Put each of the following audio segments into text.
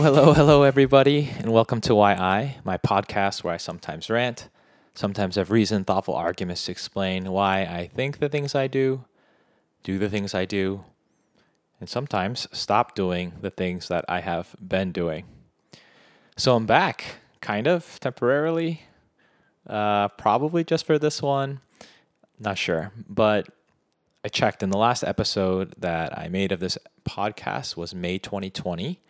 Hello, hello, everybody, and welcome to Why I, my podcast where I sometimes rant, sometimes have reasoned, thoughtful arguments to explain why I think the things I do, do the things I do, and sometimes stop doing the things that I have been doing. So I'm back, kind of temporarily, uh, probably just for this one, not sure, but I checked in the last episode that I made of this podcast was May 2020.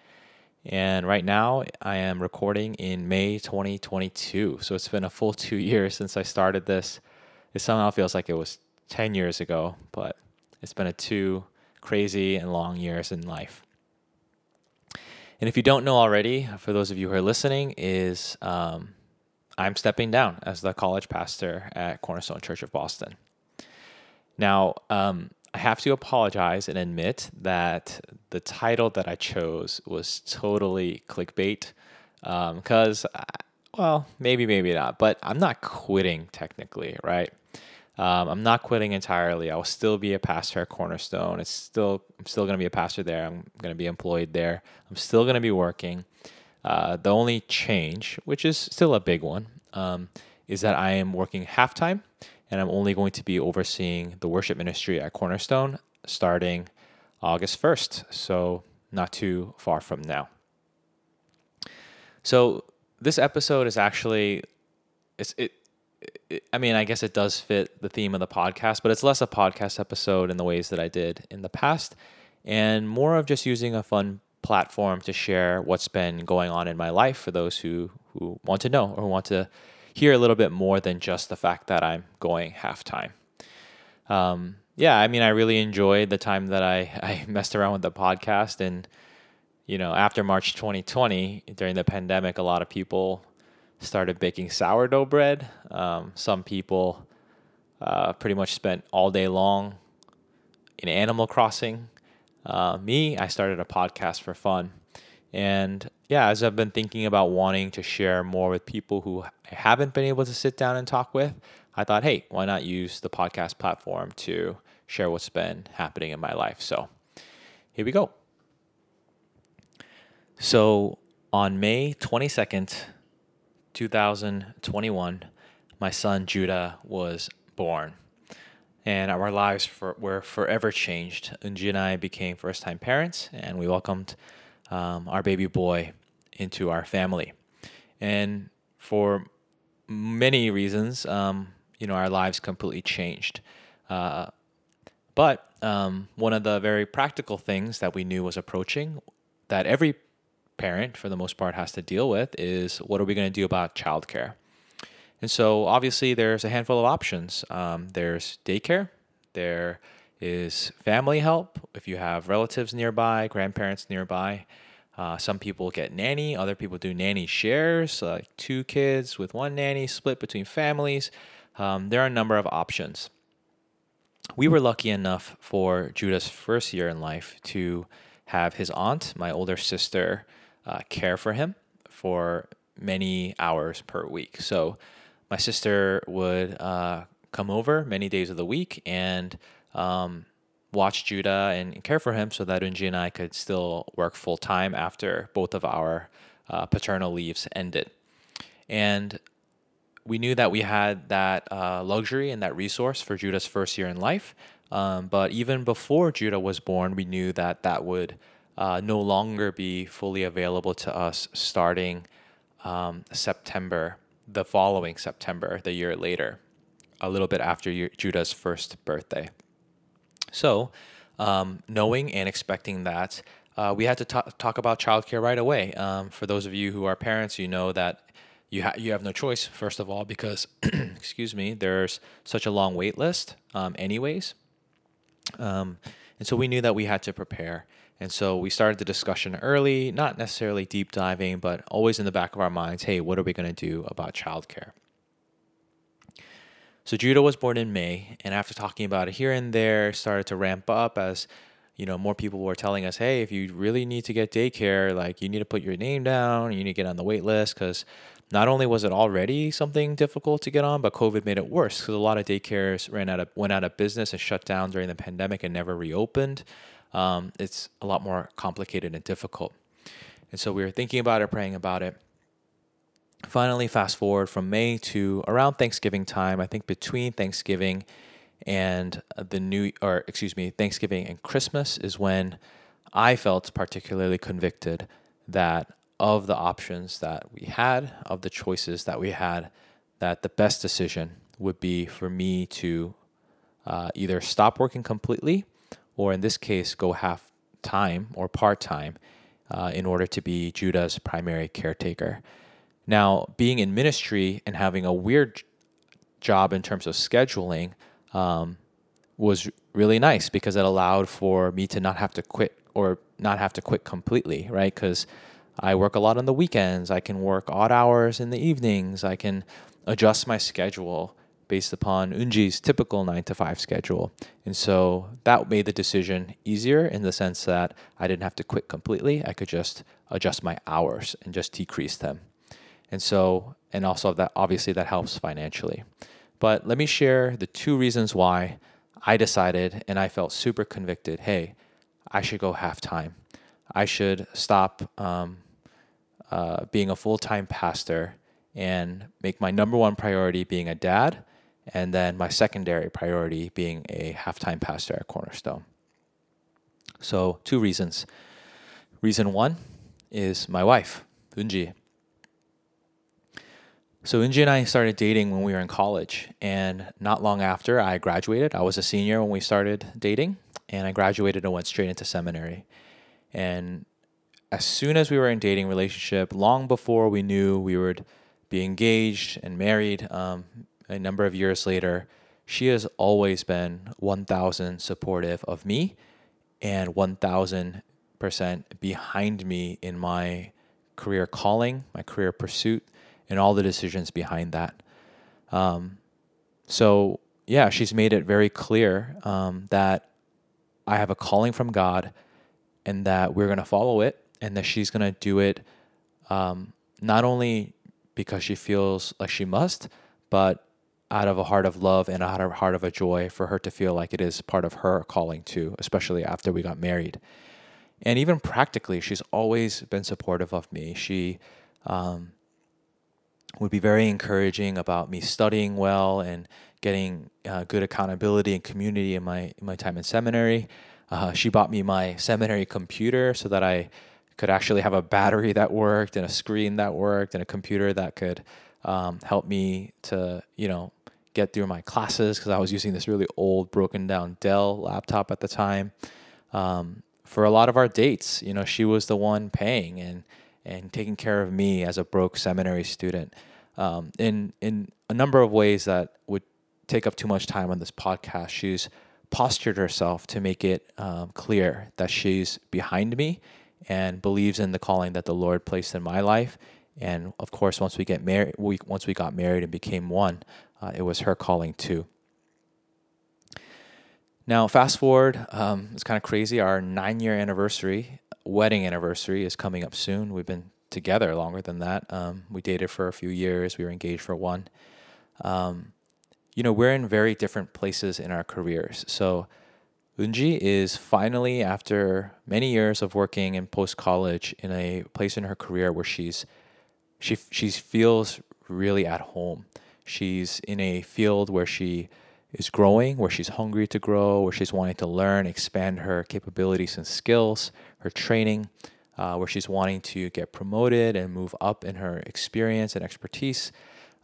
And right now I am recording in May 2022. So it's been a full two years since I started this. It somehow feels like it was 10 years ago, but it's been a two crazy and long years in life. And if you don't know already, for those of you who are listening, is um, I'm stepping down as the college pastor at Cornerstone Church of Boston. Now, um, I have to apologize and admit that the title that I chose was totally clickbait. Because, um, well, maybe, maybe not, but I'm not quitting technically, right? Um, I'm not quitting entirely. I will still be a pastor at Cornerstone. It's still, I'm still going to be a pastor there. I'm going to be employed there. I'm still going to be working. Uh, the only change, which is still a big one, um, is that I am working half time and I'm only going to be overseeing the worship ministry at Cornerstone starting August 1st, so not too far from now. So this episode is actually it's it, it, I mean, I guess it does fit the theme of the podcast, but it's less a podcast episode in the ways that I did in the past and more of just using a fun platform to share what's been going on in my life for those who who want to know or want to hear a little bit more than just the fact that I'm going halftime. Um, yeah, I mean, I really enjoyed the time that I, I messed around with the podcast. And, you know, after March 2020, during the pandemic, a lot of people started baking sourdough bread. Um, some people uh, pretty much spent all day long in Animal Crossing. Uh, me, I started a podcast for fun. And yeah, as I've been thinking about wanting to share more with people who I haven't been able to sit down and talk with, I thought, hey, why not use the podcast platform to share what's been happening in my life? So here we go. So on May 22nd, 2021, my son Judah was born. And our lives for, were forever changed. Unji and I became first time parents, and we welcomed um, our baby boy into our family. And for many reasons, um, you know, our lives completely changed. Uh, but um, one of the very practical things that we knew was approaching that every parent, for the most part, has to deal with is what are we going to do about childcare? And so, obviously, there's a handful of options. Um, there's daycare, there is family help if you have relatives nearby, grandparents nearby. Uh, some people get nanny, other people do nanny shares, like two kids with one nanny split between families. Um, there are a number of options. We were lucky enough for Judah's first year in life to have his aunt, my older sister, uh, care for him for many hours per week. So my sister would uh, come over many days of the week and um, watch Judah and care for him so that Unji and I could still work full time after both of our uh, paternal leaves ended. And we knew that we had that uh, luxury and that resource for Judah's first year in life. Um, but even before Judah was born, we knew that that would uh, no longer be fully available to us starting um, September, the following September, the year later, a little bit after Judah's first birthday. So, um, knowing and expecting that, uh, we had to t- talk about childcare right away. Um, for those of you who are parents, you know that you ha- you have no choice. First of all, because excuse me, there's such a long wait list. Um, anyways, um, and so we knew that we had to prepare. And so we started the discussion early, not necessarily deep diving, but always in the back of our minds. Hey, what are we going to do about childcare? So Judah was born in May, and after talking about it here and there, started to ramp up as you know more people were telling us, hey, if you really need to get daycare, like you need to put your name down, you need to get on the wait list because not only was it already something difficult to get on, but COVID made it worse because a lot of daycares ran out of went out of business and shut down during the pandemic and never reopened. Um, it's a lot more complicated and difficult. And so we were thinking about it, praying about it. Finally, fast forward from May to around Thanksgiving time, I think between Thanksgiving and the new, or excuse me, Thanksgiving and Christmas is when I felt particularly convicted that of the options that we had, of the choices that we had, that the best decision would be for me to uh, either stop working completely or in this case, go half time or part time uh, in order to be Judah's primary caretaker. Now, being in ministry and having a weird job in terms of scheduling um, was really nice because it allowed for me to not have to quit or not have to quit completely, right? Because I work a lot on the weekends. I can work odd hours in the evenings. I can adjust my schedule based upon Unji's typical nine to five schedule. And so that made the decision easier in the sense that I didn't have to quit completely. I could just adjust my hours and just decrease them. And so, and also that obviously that helps financially. But let me share the two reasons why I decided and I felt super convicted hey, I should go half time. I should stop um, uh, being a full time pastor and make my number one priority being a dad, and then my secondary priority being a half time pastor at Cornerstone. So, two reasons. Reason one is my wife, Unji. So Unji and I started dating when we were in college, and not long after I graduated, I was a senior when we started dating, and I graduated and went straight into seminary. And as soon as we were in dating relationship, long before we knew we would be engaged and married, um, a number of years later, she has always been 1000 supportive of me and 1000% behind me in my career calling, my career pursuit, and all the decisions behind that. Um, so, yeah, she's made it very clear um, that I have a calling from God and that we're going to follow it and that she's going to do it um, not only because she feels like she must, but out of a heart of love and out of a heart of a joy for her to feel like it is part of her calling too, especially after we got married. And even practically, she's always been supportive of me. She um, would be very encouraging about me studying well and getting uh, good accountability and community in my in my time in seminary. Uh, she bought me my seminary computer so that I could actually have a battery that worked and a screen that worked and a computer that could um, help me to you know get through my classes because I was using this really old broken down Dell laptop at the time. Um, for a lot of our dates, you know, she was the one paying and and taking care of me as a broke seminary student um, in in a number of ways that would take up too much time on this podcast. She's postured herself to make it um, clear that she's behind me and believes in the calling that the Lord placed in my life. And of course, once we get married, we, once we got married and became one, uh, it was her calling too. Now, fast forward, um, it's kind of crazy. Our nine year anniversary, wedding anniversary, is coming up soon. We've been together longer than that. Um, we dated for a few years, we were engaged for one. Um, you know, we're in very different places in our careers. So, Unji is finally, after many years of working in post college, in a place in her career where she's she she feels really at home. She's in a field where she is growing, where she's hungry to grow, where she's wanting to learn, expand her capabilities and skills, her training, uh, where she's wanting to get promoted and move up in her experience and expertise.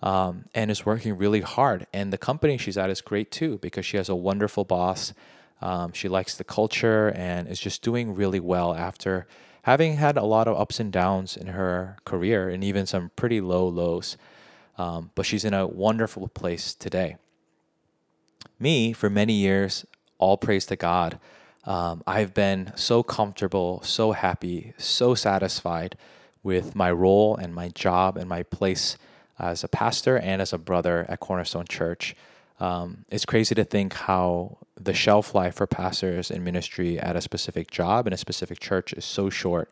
Um, and is working really hard. And the company she's at is great too because she has a wonderful boss um, she likes the culture and is just doing really well after having had a lot of ups and downs in her career and even some pretty low lows. Um, but she's in a wonderful place today. Me, for many years, all praise to God. Um, I've been so comfortable, so happy, so satisfied with my role and my job and my place as a pastor and as a brother at Cornerstone Church. Um, it's crazy to think how the shelf life for pastors in ministry at a specific job in a specific church is so short.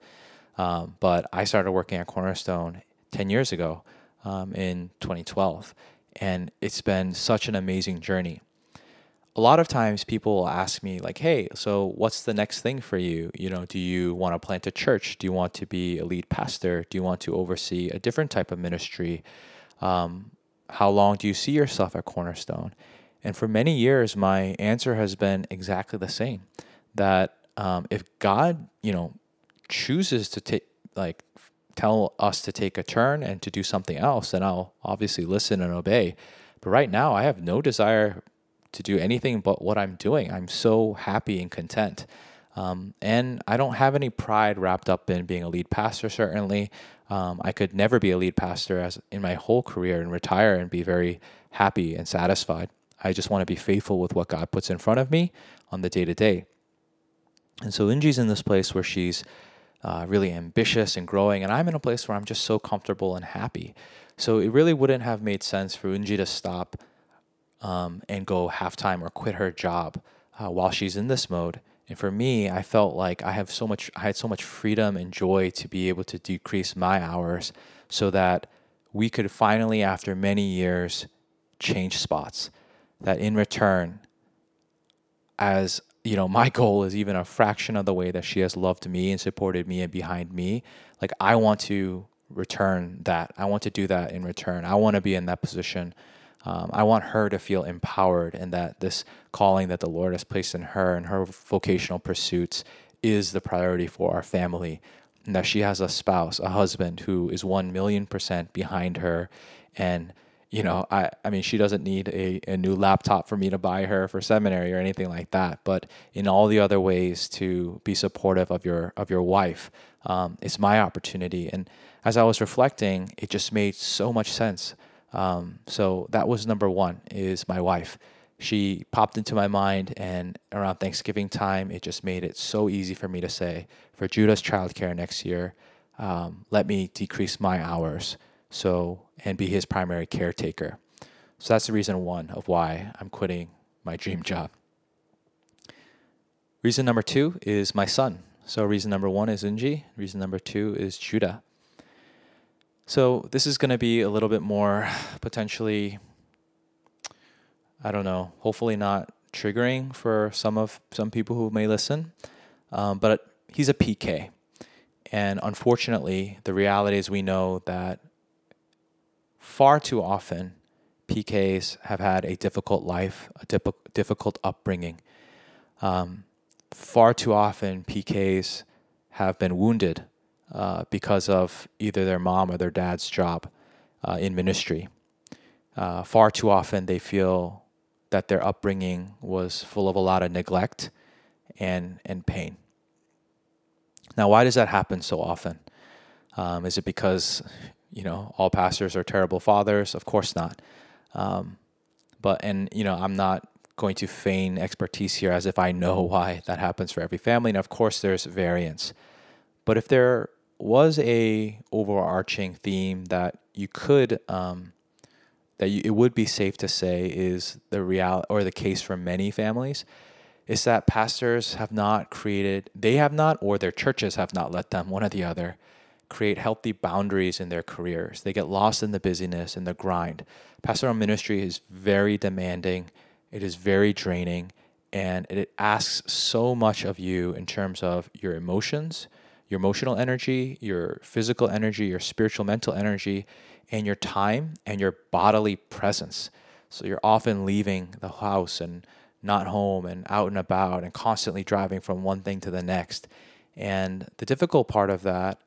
Um, but I started working at Cornerstone 10 years ago um, in 2012, and it's been such an amazing journey. A lot of times people will ask me like, "Hey, so what's the next thing for you? You know, do you want to plant a church? Do you want to be a lead pastor? Do you want to oversee a different type of ministry? Um, how long do you see yourself at Cornerstone?" And for many years, my answer has been exactly the same: that um, if God, you know, chooses to take like tell us to take a turn and to do something else, then I'll obviously listen and obey. But right now, I have no desire to do anything but what I'm doing. I'm so happy and content. Um, and I don't have any pride wrapped up in being a lead pastor, certainly. Um, I could never be a lead pastor as in my whole career and retire and be very happy and satisfied. I just want to be faithful with what God puts in front of me on the day to day. And so Unji's in this place where she's uh, really ambitious and growing, and I'm in a place where I'm just so comfortable and happy. So it really wouldn't have made sense for Unji to stop um, and go half time or quit her job uh, while she's in this mode. And for me, I felt like I have so much, I had so much freedom and joy to be able to decrease my hours so that we could finally, after many years, change spots. That in return, as you know, my goal is even a fraction of the way that she has loved me and supported me and behind me. Like, I want to return that. I want to do that in return. I want to be in that position um, I want her to feel empowered and that this calling that the Lord has placed in her and her vocational pursuits is the priority for our family. And that she has a spouse, a husband who is 1 million percent behind her. And, you know, I, I mean, she doesn't need a, a new laptop for me to buy her for seminary or anything like that. But in all the other ways to be supportive of your, of your wife, um, it's my opportunity. And as I was reflecting, it just made so much sense um, so that was number one is my wife. She popped into my mind, and around Thanksgiving time, it just made it so easy for me to say, for Judah's childcare next year, um, let me decrease my hours so and be his primary caretaker. So that's the reason one of why I'm quitting my dream job. Reason number two is my son. So reason number one is Unji. Reason number two is Judah. So this is going to be a little bit more potentially, I don't know, hopefully not triggering for some of some people who may listen. Um, but he's a PK, and unfortunately, the reality is we know that far too often PKs have had a difficult life, a dip- difficult upbringing. Um, far too often PKs have been wounded uh, because of either their mom or their dad's job uh, in ministry. Uh, far too often, they feel that their upbringing was full of a lot of neglect and, and pain. Now, why does that happen so often? Um, is it because, you know, all pastors are terrible fathers? Of course not. Um, but, and, you know, I'm not going to feign expertise here as if I know why that happens for every family. And of course, there's variance. But if there was a overarching theme that you could um, that you, it would be safe to say is the real or the case for many families is that pastors have not created they have not or their churches have not let them one or the other create healthy boundaries in their careers. They get lost in the busyness and the grind. Pastoral ministry is very demanding. It is very draining. And it asks so much of you in terms of your emotions your emotional energy, your physical energy, your spiritual mental energy, and your time and your bodily presence. So you're often leaving the house and not home and out and about and constantly driving from one thing to the next. And the difficult part of that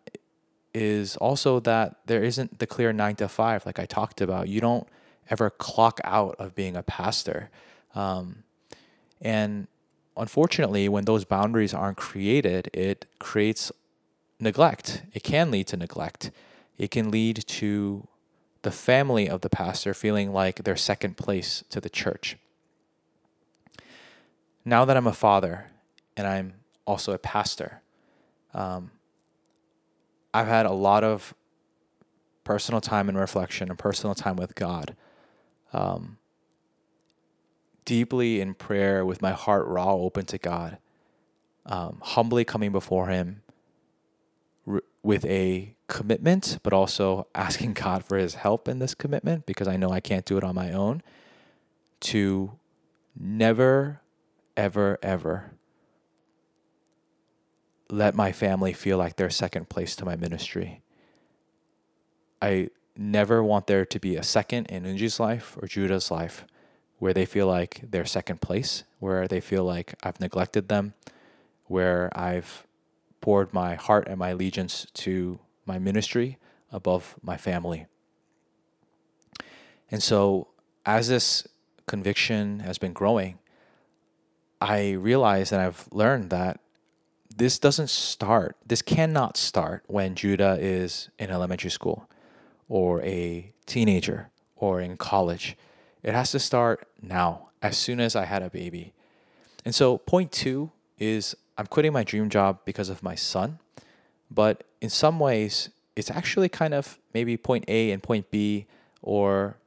is also that there isn't the clear nine to five, like I talked about. You don't ever clock out of being a pastor. Um, and unfortunately, when those boundaries aren't created, it creates neglect. It can lead to neglect. It can lead to the family of the pastor feeling like they're second place to the church. Now that I'm a father and I'm also a pastor, um, I've had a lot of personal time and reflection and personal time with God. Um, deeply in prayer with my heart raw open to God, um, humbly coming before Him with a commitment, but also asking God for his help in this commitment because I know I can't do it on my own to never, ever, ever let my family feel like they're second place to my ministry. I never want there to be a second in Unji's life or Judah's life where they feel like they're second place, where they feel like I've neglected them, where I've poured my heart and my allegiance to my ministry above my family. And so, as this conviction has been growing, I realize and I've learned that this doesn't start, this cannot start when Judah is in elementary school or a teenager or in college. It has to start now, as soon as I had a baby. And so, point two is I'm quitting my dream job because of my son. But in some ways, it's actually kind of maybe point A and point B, or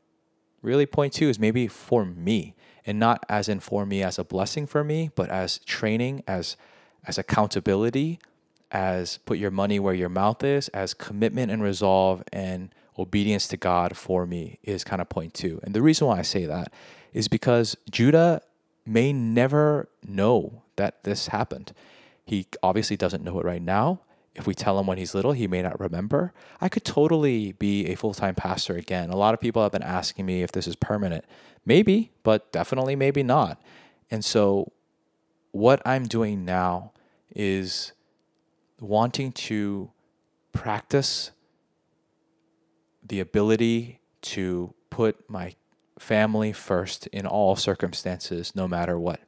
really point two is maybe for me, and not as in for me as a blessing for me, but as training, as as accountability, as put your money where your mouth is, as commitment and resolve and obedience to God for me is kind of point two. And the reason why I say that is because Judah may never know that this happened. He obviously doesn't know it right now. If we tell him when he's little, he may not remember. I could totally be a full time pastor again. A lot of people have been asking me if this is permanent. Maybe, but definitely maybe not. And so, what I'm doing now is wanting to practice the ability to put my family first in all circumstances, no matter what.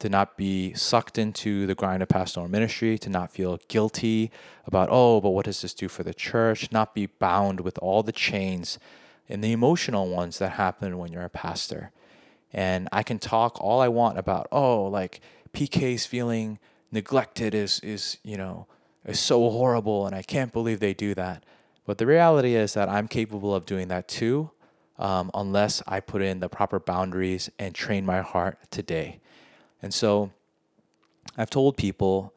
To not be sucked into the grind of pastoral ministry, to not feel guilty about, oh, but what does this do for the church? Not be bound with all the chains and the emotional ones that happen when you're a pastor. And I can talk all I want about, oh, like PK's feeling neglected is is you know is so horrible and I can't believe they do that. But the reality is that I'm capable of doing that too, um, unless I put in the proper boundaries and train my heart today. And so I've told people,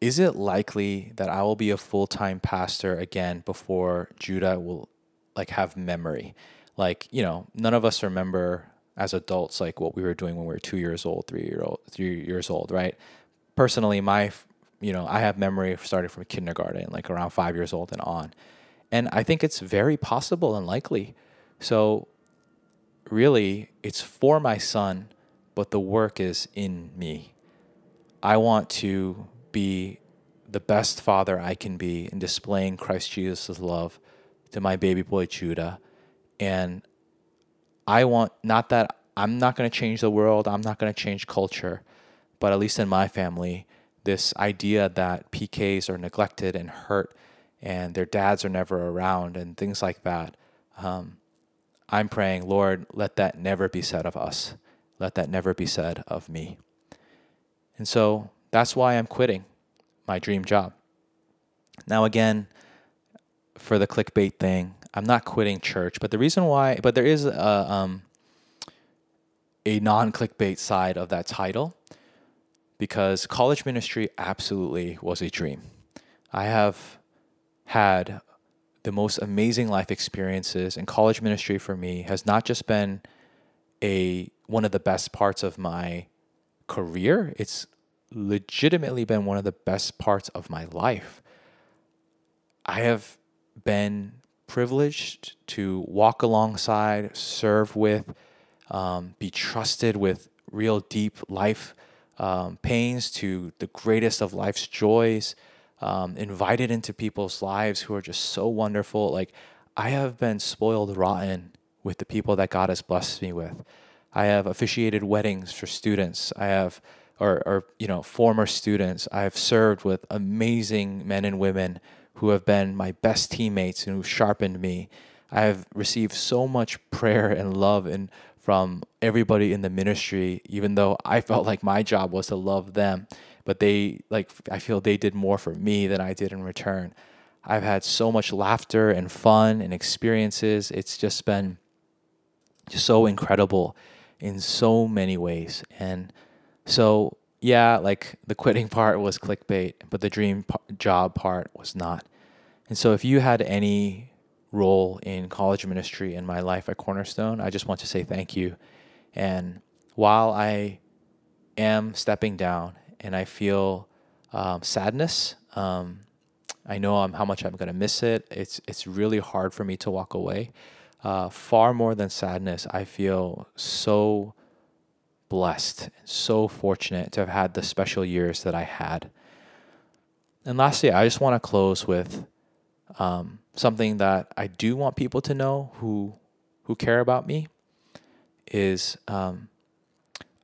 is it likely that I will be a full time pastor again before Judah will like have memory? Like, you know, none of us remember as adults like what we were doing when we were two years old, three year old, three years old, right? personally, my you know, I have memory starting from kindergarten, like around five years old and on, and I think it's very possible and likely. So, really, it's for my son, but the work is in me. I want to be the best father I can be in displaying Christ Jesus' love to my baby boy Judah. And I want, not that I'm not going to change the world, I'm not going to change culture, but at least in my family, this idea that PKs are neglected and hurt and their dads are never around and things like that. Um, I'm praying, Lord, let that never be said of us. Let that never be said of me. And so that's why I'm quitting my dream job. Now, again, for the clickbait thing, I'm not quitting church, but the reason why, but there is a, um, a non clickbait side of that title because college ministry absolutely was a dream. I have had the most amazing life experiences and college ministry for me has not just been a one of the best parts of my career, it's legitimately been one of the best parts of my life. I have been privileged to walk alongside, serve with, um, be trusted with real deep life um, pains to the greatest of life's joys, um, invited into people's lives who are just so wonderful. Like, I have been spoiled rotten with the people that God has blessed me with. I have officiated weddings for students. I have, or, or you know, former students. I have served with amazing men and women who have been my best teammates and who sharpened me. I have received so much prayer and love and from everybody in the ministry, even though I felt like my job was to love them. But they, like, I feel they did more for me than I did in return. I've had so much laughter and fun and experiences. It's just been just so incredible in so many ways. And so, yeah, like the quitting part was clickbait, but the dream job part was not. And so, if you had any role in college ministry in my life at Cornerstone. I just want to say thank you. And while I am stepping down and I feel um, sadness, um, I know how much I'm going to miss it. It's, it's really hard for me to walk away. Uh, far more than sadness, I feel so blessed and so fortunate to have had the special years that I had. And lastly, I just want to close with um, something that I do want people to know who who care about me is um,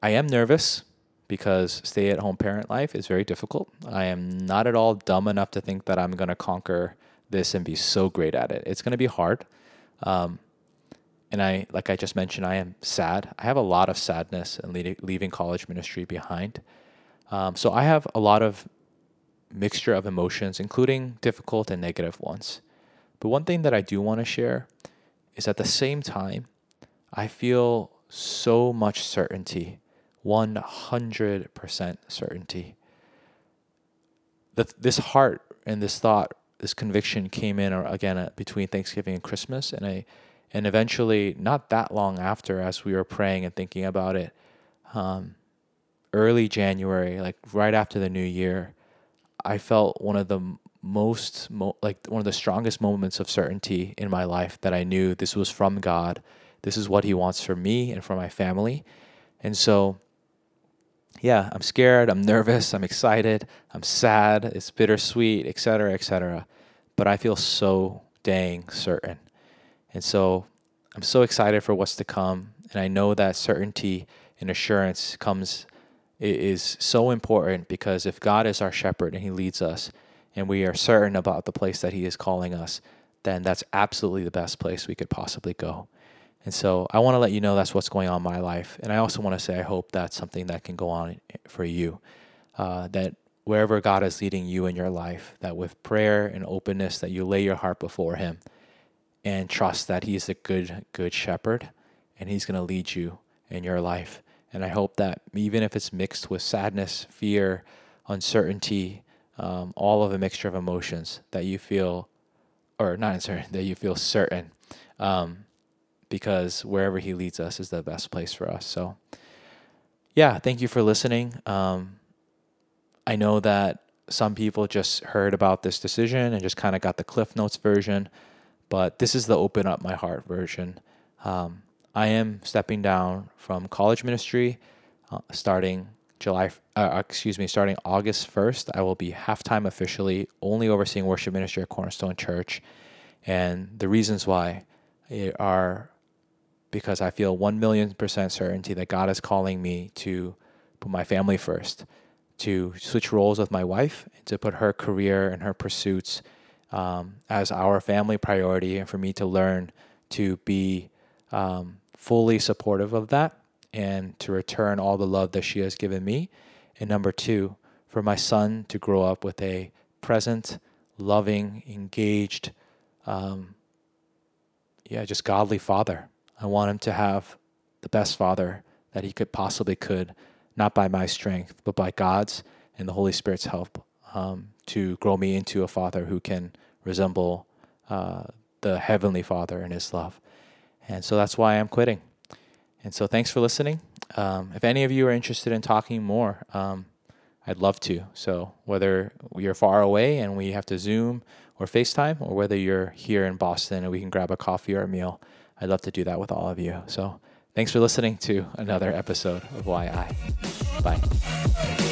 I am nervous because stay at home parent life is very difficult. I am not at all dumb enough to think that I'm going to conquer this and be so great at it. It's going to be hard. Um, and I, like I just mentioned, I am sad. I have a lot of sadness and leaving college ministry behind. Um, so I have a lot of mixture of emotions, including difficult and negative ones. But one thing that I do want to share is at the same time, I feel so much certainty 100% certainty. The, this heart and this thought, this conviction came in again uh, between Thanksgiving and Christmas, and I, and eventually, not that long after, as we were praying and thinking about it, um, early January, like right after the new year, I felt one of the most, mo- like one of the strongest moments of certainty in my life that I knew this was from God. This is what He wants for me and for my family. And so yeah, I'm scared, I'm nervous, I'm excited, I'm sad, it's bittersweet, etc., etc. But I feel so dang certain. And so I'm so excited for what's to come. And I know that certainty and assurance comes is so important because if God is our shepherd and he leads us and we are certain about the place that he is calling us, then that's absolutely the best place we could possibly go. And so I want to let you know that's what's going on in my life. And I also want to say I hope that's something that can go on for you. Uh, that wherever God is leading you in your life, that with prayer and openness, that you lay your heart before Him and trust that He's a good, good shepherd and He's going to lead you in your life. And I hope that even if it's mixed with sadness, fear, uncertainty, um, all of a mixture of emotions, that you feel, or not uncertain, that you feel certain um, because wherever He leads us is the best place for us. So, yeah, thank you for listening. Um, I know that some people just heard about this decision and just kind of got the Cliff Notes version, but this is the open up my heart version. Um, I am stepping down from college ministry uh, starting July, uh, excuse me, starting August 1st. I will be half time officially, only overseeing worship ministry at Cornerstone Church. And the reasons why are because I feel 1 million percent certainty that God is calling me to put my family first, to switch roles with my wife, and to put her career and her pursuits um, as our family priority, and for me to learn to be um, fully supportive of that and to return all the love that she has given me. And number two, for my son to grow up with a present, loving, engaged, um, yeah, just godly father I want him to have the best father that he could possibly could, not by my strength, but by God's and the Holy Spirit's help um, to grow me into a father who can resemble uh, the Heavenly Father in His love. And so that's why I'm quitting. And so thanks for listening. Um, if any of you are interested in talking more, um, I'd love to. So whether you're far away and we have to Zoom or FaceTime, or whether you're here in Boston and we can grab a coffee or a meal, I'd love to do that with all of you. So thanks for listening to another episode of Why I. Bye.